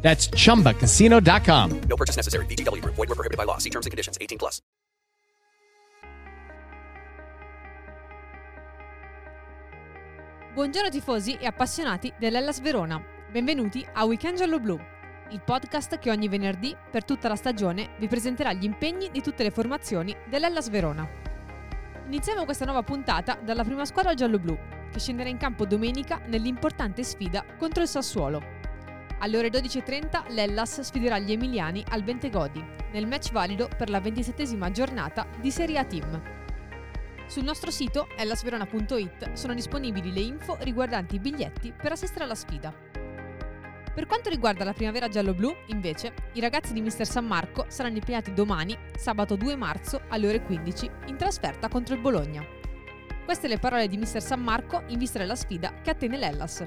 That's chumbacasino.com. No purchase necessary. VGW Group. Void were prohibited by law. See terms and conditions. 18 plus. Buongiorno tifosi e appassionati dell'Ellas Verona. Benvenuti a Weekend Giallo Blu, il podcast che ogni venerdì per tutta la stagione vi presenterà gli impegni di tutte le formazioni dell'Ellas Verona. Iniziamo questa nuova puntata dalla prima squadra giallo-blu, che scenderà in campo domenica nell'importante sfida contro il Sassuolo. Alle ore 12.30 l'Ellas sfiderà gli emiliani al Bentegodi, nel match valido per la 27 giornata di Serie A Team. Sul nostro sito ellasverona.it sono disponibili le info riguardanti i biglietti per assistere alla sfida. Per quanto riguarda la primavera giallo-blu, invece, i ragazzi di Mister San Marco saranno impegnati domani, sabato 2 marzo, alle ore 15, in trasferta contro il Bologna. Queste le parole di Mister San Marco in vista della sfida che attende l'Ellas.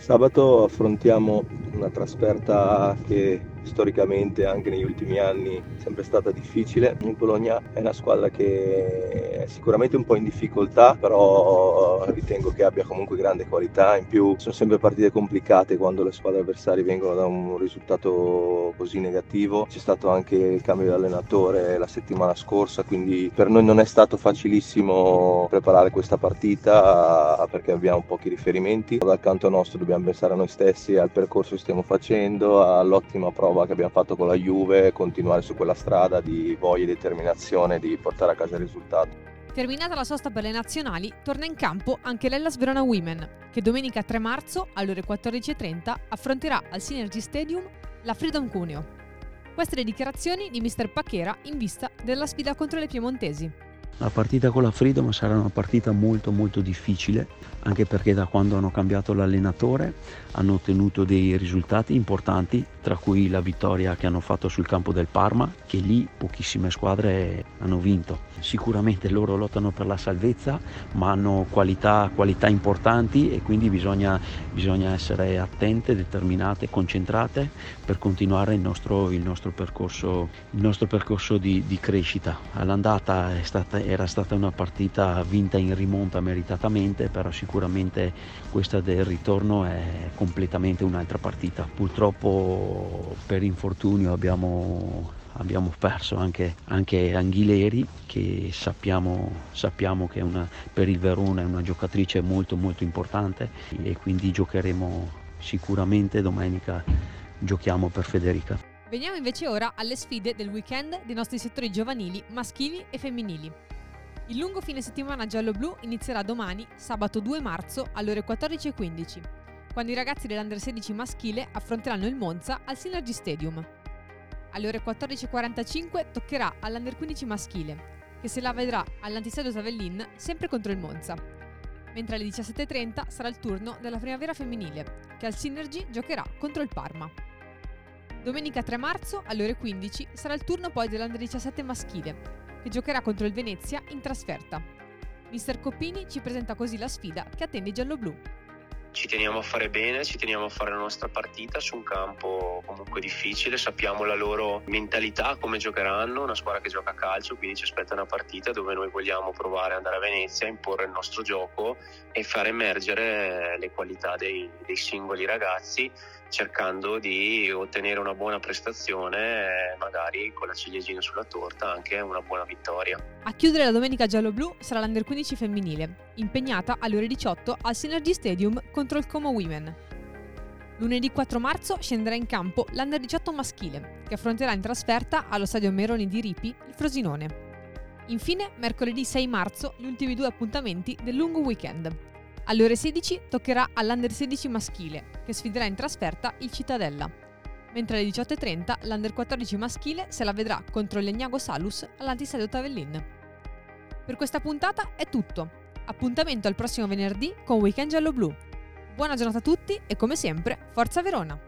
Sabato affrontiamo una trasferta che storicamente anche negli ultimi anni è sempre stata difficile. Il Bologna è una squadra che è sicuramente un po' in difficoltà, però ritengo che abbia comunque grande qualità. In più sono sempre partite complicate quando le squadre avversarie vengono da un risultato così negativo. C'è stato anche il cambio di allenatore la settimana scorsa, quindi per noi non è stato facilissimo preparare questa partita perché abbiamo pochi riferimenti. Dal canto nostro dobbiamo pensare a noi stessi, al percorso che stiamo facendo, all'ottima prova che abbiamo fatto con la Juve, continuare su quella strada di voglia e determinazione di portare a casa il risultato. Terminata la sosta per le nazionali, torna in campo anche l'Ellas Verona Women, che domenica 3 marzo alle ore 14.30 affronterà al Synergy Stadium la Freedom Cuneo. Queste le dichiarazioni di Mr. Pachera in vista della sfida contro le piemontesi. La partita con la Freedom sarà una partita molto molto difficile, anche perché da quando hanno cambiato l'allenatore hanno ottenuto dei risultati importanti, tra cui la vittoria che hanno fatto sul campo del Parma, che lì pochissime squadre hanno vinto. Sicuramente loro lottano per la salvezza, ma hanno qualità, qualità importanti e quindi bisogna, bisogna essere attente, determinate, concentrate per continuare il nostro, il nostro percorso, il nostro percorso di, di crescita. All'andata stata, era stata una partita vinta in rimonta meritatamente, però sicuramente questa del ritorno è completamente un'altra partita. Purtroppo per infortunio abbiamo abbiamo perso anche, anche Anghileri che sappiamo, sappiamo che una, per il Verona è una giocatrice molto molto importante e quindi giocheremo sicuramente domenica giochiamo per Federica. Veniamo invece ora alle sfide del weekend dei nostri settori giovanili, maschili e femminili. Il lungo fine settimana giallo-blu inizierà domani, sabato 2 marzo, alle ore 14.15, quando i ragazzi dell'Under 16 maschile affronteranno il Monza al Synergy Stadium. Alle ore 14.45 toccherà all'Under 15 maschile, che se la vedrà all'Antistadio Tavellin sempre contro il Monza. Mentre alle 17.30 sarà il turno della primavera femminile, che al Synergy giocherà contro il Parma. Domenica 3 marzo alle ore 15 sarà il turno poi dell'Under 17 maschile, che giocherà contro il Venezia in trasferta. Mister Coppini ci presenta così la sfida che attende i giallo-blu. Ci teniamo a fare bene, ci teniamo a fare la nostra partita su un campo comunque difficile, sappiamo la loro mentalità, come giocheranno, una squadra che gioca a calcio, quindi ci aspetta una partita dove noi vogliamo provare ad andare a Venezia, imporre il nostro gioco e far emergere le qualità dei, dei singoli ragazzi cercando di ottenere una buona prestazione e magari con la ciliegina sulla torta anche una buona vittoria. A chiudere la domenica giallo-blu sarà l'Under 15 femminile, impegnata alle ore 18 al Synergy Stadium contro il Como Women. Lunedì 4 marzo scenderà in campo l'Under 18 maschile, che affronterà in trasferta allo stadio Meroni di Ripi il Frosinone. Infine, mercoledì 6 marzo, gli ultimi due appuntamenti del lungo weekend. Alle ore 16 toccherà all'Under 16 maschile, che sfiderà in trasferta il Cittadella, mentre alle 18.30 l'Under 14 maschile se la vedrà contro il Legnago Salus all'Antistadio Tavellin. Per questa puntata è tutto. Appuntamento al prossimo venerdì con Weekend Giallo Blu. Buona giornata a tutti e come sempre, Forza Verona!